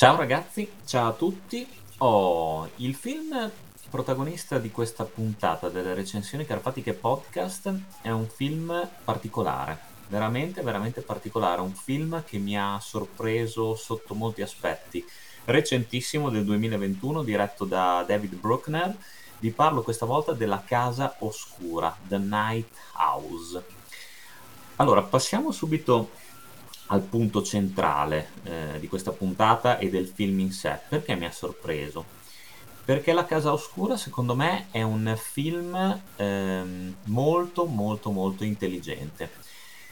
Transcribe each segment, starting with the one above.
Ciao ragazzi, ciao a tutti. Oh, il film protagonista di questa puntata delle recensioni carpatiche podcast è un film particolare, veramente, veramente particolare, un film che mi ha sorpreso sotto molti aspetti. Recentissimo del 2021, diretto da David Bruckner, vi parlo questa volta della Casa Oscura, The Night House. Allora, passiamo subito al punto centrale eh, di questa puntata e del film in sé. Perché mi ha sorpreso? Perché La Casa Oscura, secondo me, è un film ehm, molto, molto, molto intelligente.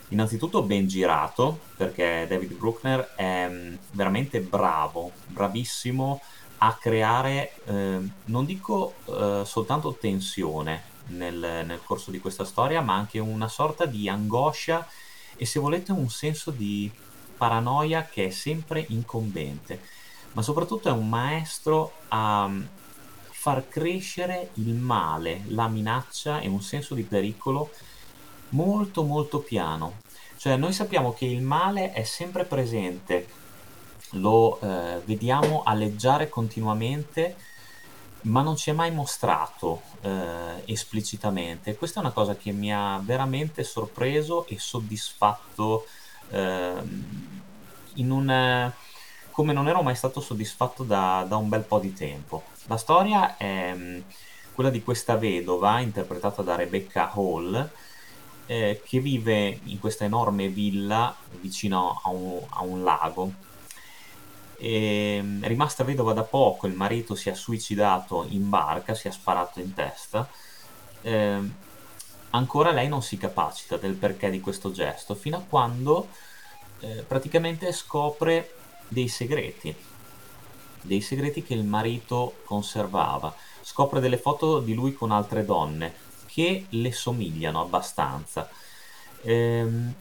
Innanzitutto ben girato, perché David Bruckner è mm, veramente bravo, bravissimo a creare, eh, non dico eh, soltanto tensione nel, nel corso di questa storia, ma anche una sorta di angoscia e se volete un senso di paranoia che è sempre incombente, ma soprattutto è un maestro a mm, far crescere il male, la minaccia e un senso di pericolo molto molto piano. Cioè noi sappiamo che il male è sempre presente, lo eh, vediamo aleggiare continuamente, ma non ci è mai mostrato eh, esplicitamente. Questa è una cosa che mi ha veramente sorpreso e soddisfatto eh, in un, come non ero mai stato soddisfatto da, da, un bel po' di tempo. La storia è mm, quella di questa vedova interpretata da Rebecca Hall eh, che vive in questa enorme villa vicino a un, a un lago è rimasta vedova da poco, il marito si è suicidato in barca, si è sparato in testa. Eh, ancora lei non si capacita del perché di questo gesto, fino a quando eh, praticamente scopre dei segreti, dei segreti che il marito conservava. Scopre delle foto di lui con altre donne che le somigliano abbastanza. Ehm,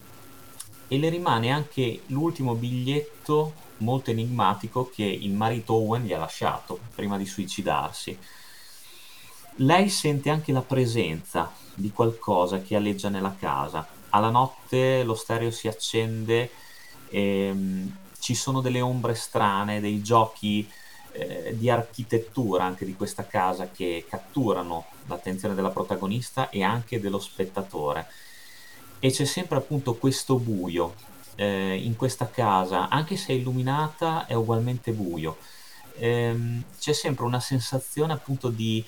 e le rimane anche l'ultimo biglietto molto enigmatico che il marito Owen gli ha lasciato prima di suicidarsi. Lei sente anche la presenza di qualcosa che alleggia nella casa. Alla notte lo stereo si accende e um, ci sono delle ombre strane, dei giochi eh, di architettura anche di questa casa che catturano l'attenzione della protagonista e anche dello spettatore. E c'è sempre appunto questo buio eh, in questa casa, anche se è illuminata, è ugualmente buio. Ehm, c'è sempre una sensazione appunto di,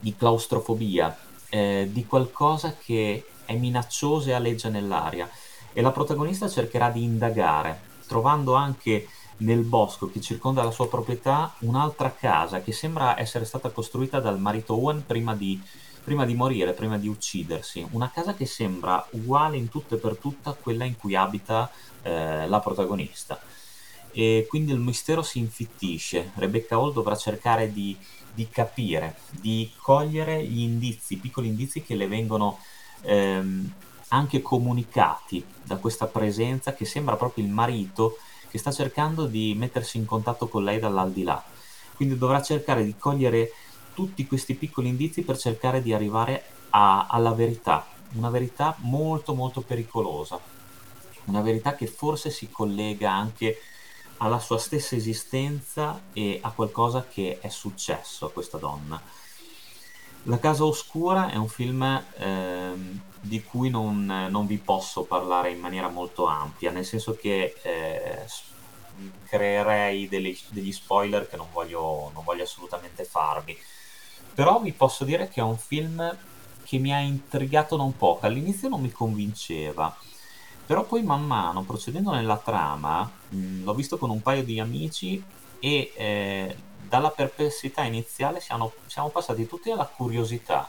di claustrofobia, eh, di qualcosa che è minaccioso e aleggia nell'aria. E la protagonista cercherà di indagare, trovando anche nel bosco che circonda la sua proprietà un'altra casa che sembra essere stata costruita dal marito Owen prima di prima di morire, prima di uccidersi. Una casa che sembra uguale in tutto e per tutta a quella in cui abita eh, la protagonista. E quindi il mistero si infittisce. Rebecca Hall dovrà cercare di, di capire, di cogliere gli indizi, i piccoli indizi che le vengono ehm, anche comunicati da questa presenza che sembra proprio il marito che sta cercando di mettersi in contatto con lei dall'aldilà. Quindi dovrà cercare di cogliere tutti questi piccoli indizi per cercare di arrivare a, alla verità, una verità molto molto pericolosa, una verità che forse si collega anche alla sua stessa esistenza e a qualcosa che è successo a questa donna. La Casa Oscura è un film eh, di cui non, non, vi posso parlare in maniera molto ampia, nel senso che eh, creerei degli, degli, spoiler che non voglio, non voglio assolutamente farvi. Però vi posso dire che è un film che mi ha intrigato non poco. All'inizio non mi convinceva, però poi man mano, procedendo nella trama, mh, l'ho visto con un paio di amici e eh, dalla perplessità iniziale siamo, siamo passati tutti alla curiosità.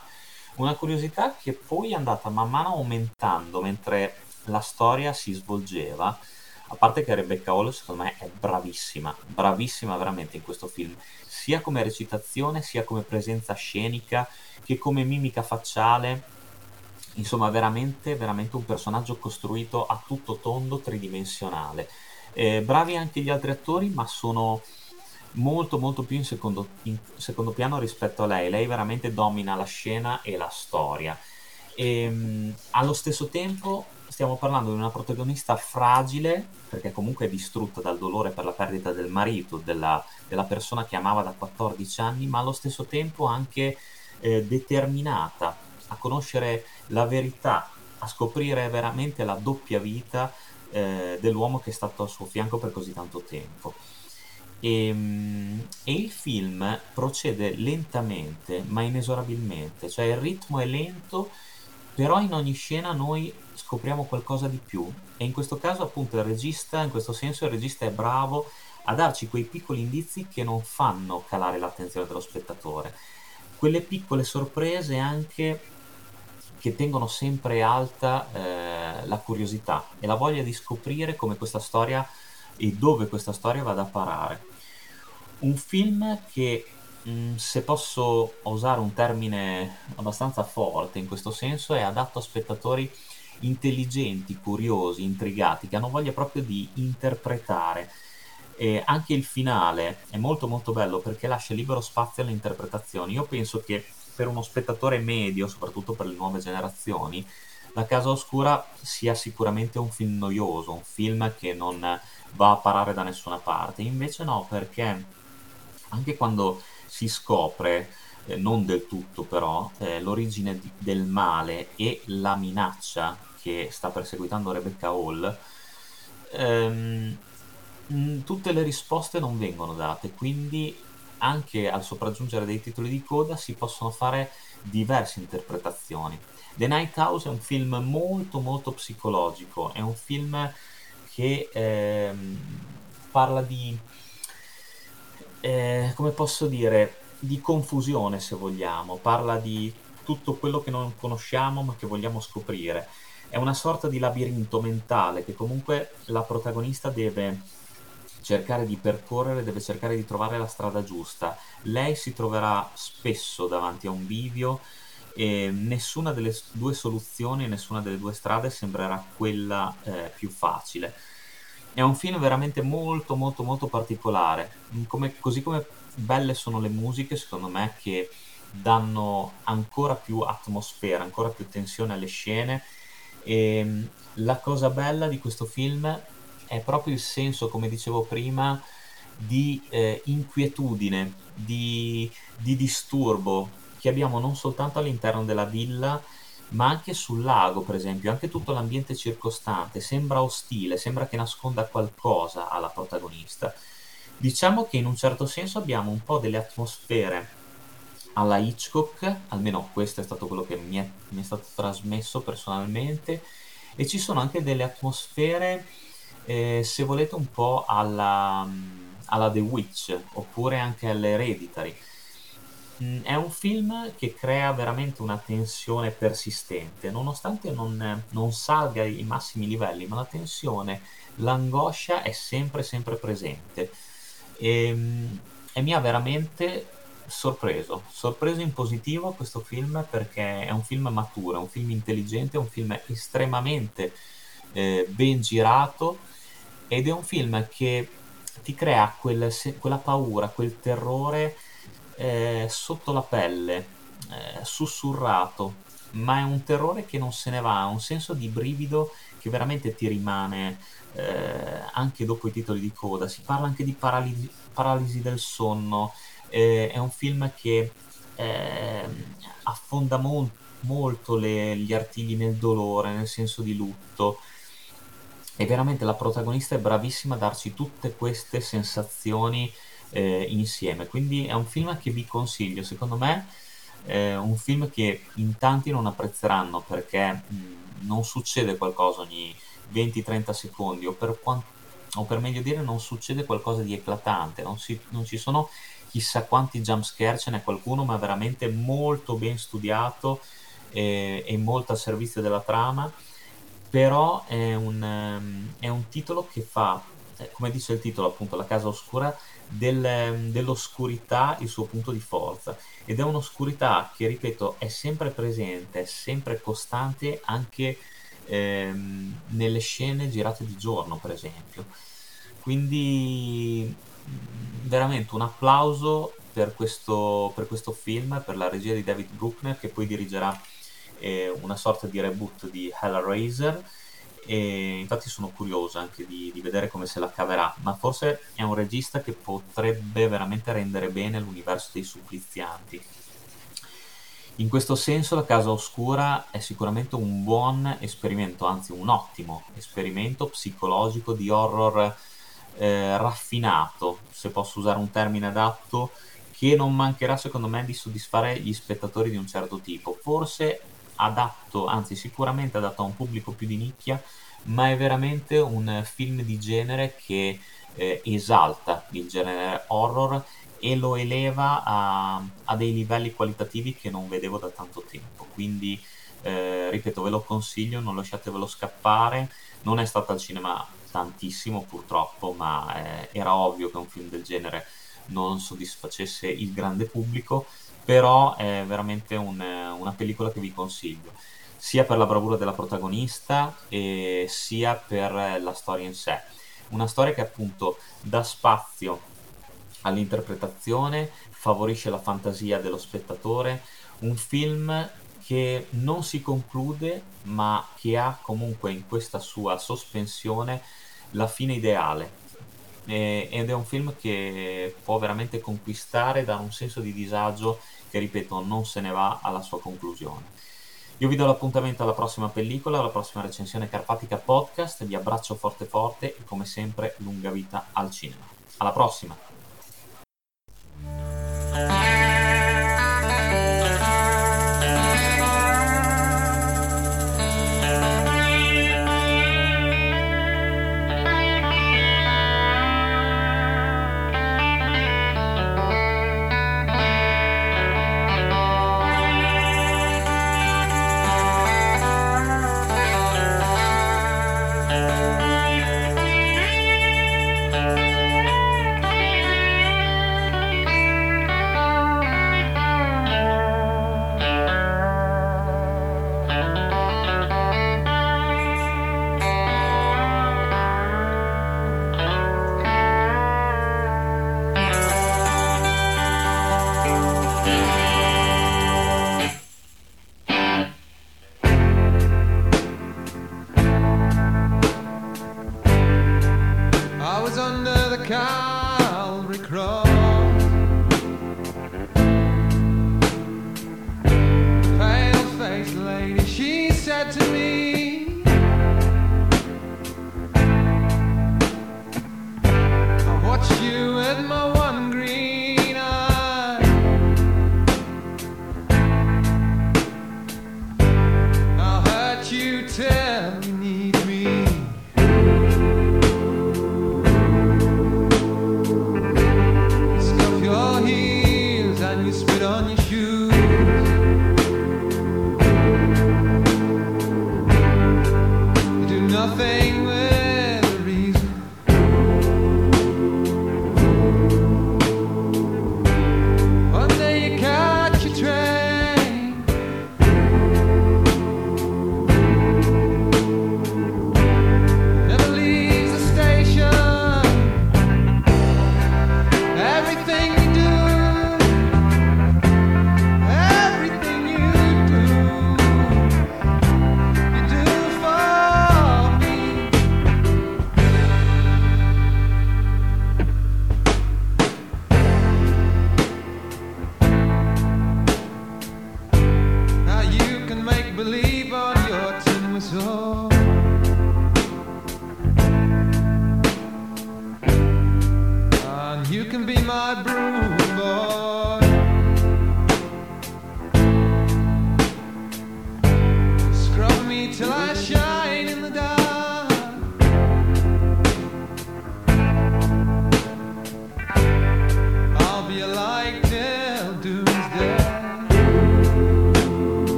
Una curiosità che poi è andata man mano aumentando mentre la storia si svolgeva. A parte che Rebecca Hall secondo me è bravissima, bravissima veramente in questo film sia come recitazione, sia come presenza scenica, che come mimica facciale. Insomma, veramente, veramente un personaggio costruito a tutto tondo, tridimensionale. Eh, bravi anche gli altri attori, ma sono molto molto più in secondo, in secondo piano rispetto a lei. Lei veramente domina la scena e la storia. E ehm, allo stesso tempo stiamo parlando di una protagonista fragile, perché comunque è distrutta dal dolore per la perdita del marito, della, della persona che amava da 14 anni, ma allo stesso tempo anche eh, determinata a conoscere la verità, a scoprire veramente la doppia vita eh, dell'uomo che è stato al suo fianco per così tanto tempo. E, ehm, e, il film procede lentamente ma inesorabilmente, cioè il ritmo è lento, però in ogni scena noi scopriamo qualcosa di più e in questo caso appunto il regista, in questo senso il regista è bravo a darci quei piccoli indizi che non fanno calare l'attenzione dello spettatore, quelle piccole sorprese anche che tengono sempre alta eh, la curiosità e la voglia di scoprire come questa storia e dove questa storia vada a parare. Un film che, mm, se posso usare un termine abbastanza forte in questo senso, è adatto a spettatori intelligenti, curiosi, intrigati, che hanno voglia proprio di interpretare. E anche il finale è molto molto bello perché lascia libero spazio alle interpretazioni. Io penso che per uno spettatore medio, soprattutto per le nuove generazioni, La Casa Oscura sia sicuramente un film noioso, un film che non va a parare da nessuna parte. Invece no, perché anche quando si scopre, eh, non del tutto però, eh, l'origine di, del male e la minaccia che sta perseguitando Rebecca Hall, ehm, tutte le risposte non vengono date, quindi anche al sopraggiungere dei titoli di coda si possono fare diverse interpretazioni. The Night House è un film molto molto psicologico, è un film che ehm, parla di, eh, come posso dire, di confusione se vogliamo, parla di tutto quello che non conosciamo ma che vogliamo scoprire. È una sorta di labirinto mentale che comunque la protagonista deve cercare di percorrere, deve cercare di trovare la strada giusta. Lei si troverà spesso davanti a un bivio e nessuna delle due soluzioni, nessuna delle due strade sembrerà quella eh, più facile. È un film veramente molto molto molto particolare, come, così come belle sono le musiche secondo me che danno ancora più atmosfera, ancora più tensione alle scene. E la cosa bella di questo film è proprio il senso, come dicevo prima, di eh, inquietudine, di, di disturbo che abbiamo non soltanto all'interno della villa, ma anche sul lago, per esempio, anche tutto l'ambiente circostante sembra ostile, sembra che nasconda qualcosa alla protagonista. Diciamo che in un certo senso abbiamo un po' delle atmosfere alla Hitchcock, almeno questo è stato quello che mi è, mi è stato trasmesso personalmente, e ci sono anche delle atmosfere eh, se volete un po' alla, alla The Witch oppure anche all'Hereditary. Mm, è un film che crea veramente una tensione persistente, nonostante non, non salga ai massimi livelli, ma la tensione, l'angoscia è sempre, sempre presente. E, ehm, e mi ha veramente sorpreso, sorpreso in positivo questo film perché è un film maturo, è un film intelligente, è un film estremamente eh, ben girato ed è un film che ti crea quel, quella paura, quel terrore eh, sotto la pelle, eh, sussurrato, ma è un terrore che non se ne va, un senso di brivido che veramente ti rimane eh, anche dopo i titoli di coda. Si parla anche di paralisi, paralisi del sonno, eh, è un film che ehm, affonda mo- molto le, gli artigli nel dolore, nel senso di lutto e veramente la protagonista è bravissima a darci tutte queste sensazioni eh, insieme. Quindi è un film che vi consiglio, secondo me è un film che in tanti non apprezzeranno perché mh, non succede qualcosa ogni 20-30 secondi o per, quant- o per, meglio dire non succede qualcosa di eclatante, non, si- non ci sono chissà quanti jumpscare, ce n'è qualcuno ma veramente molto ben studiato e, e molto al servizio della trama. Però è un, ehm, è un titolo che fa, eh, come dice il titolo appunto, La casa oscura, del, ehm, dell'oscurità il suo punto di forza ed è un'oscurità che, ripeto, è sempre presente, è sempre costante anche ehm, nelle scene girate di giorno, per esempio. Quindi veramente un applauso per questo, per questo film, per la regia di David Bruckner che poi dirigerà eh, una sorta di reboot di Hellraiser e infatti sono curioso anche di, di, vedere come se la caverà, ma forse è un regista che potrebbe veramente rendere bene l'universo dei supplizianti. In questo senso la Casa Oscura è sicuramente un buon esperimento, anzi un ottimo esperimento psicologico di horror eh, raffinato, se posso usare un termine adatto, che non mancherà secondo me di soddisfare gli spettatori di un certo tipo. Forse adatto, anzi sicuramente adatto a un pubblico più di nicchia, ma è veramente un film di genere che eh, esalta il genere horror e lo eleva a, a, dei livelli qualitativi che non vedevo da tanto tempo. Quindi, eh, ripeto, ve lo consiglio, non lasciatevelo scappare. Non è stato al cinema tantissimo purtroppo, ma eh, era ovvio che un film del genere non soddisfacesse il grande pubblico però è veramente un, una pellicola che vi consiglio, sia per la bravura della protagonista sia per la storia in sé. Una storia che appunto dà spazio all'interpretazione, favorisce la fantasia dello spettatore, un film che non si conclude ma che ha comunque in questa sua sospensione la fine ideale, eh, ed è un film che può veramente conquistare, dare un senso di disagio che, ripeto, non se ne va alla sua conclusione. Io vi do l'appuntamento alla prossima pellicola, alla prossima recensione Carpatica Podcast, vi abbraccio forte forte e come sempre lunga vita al cinema. Alla prossima! you and my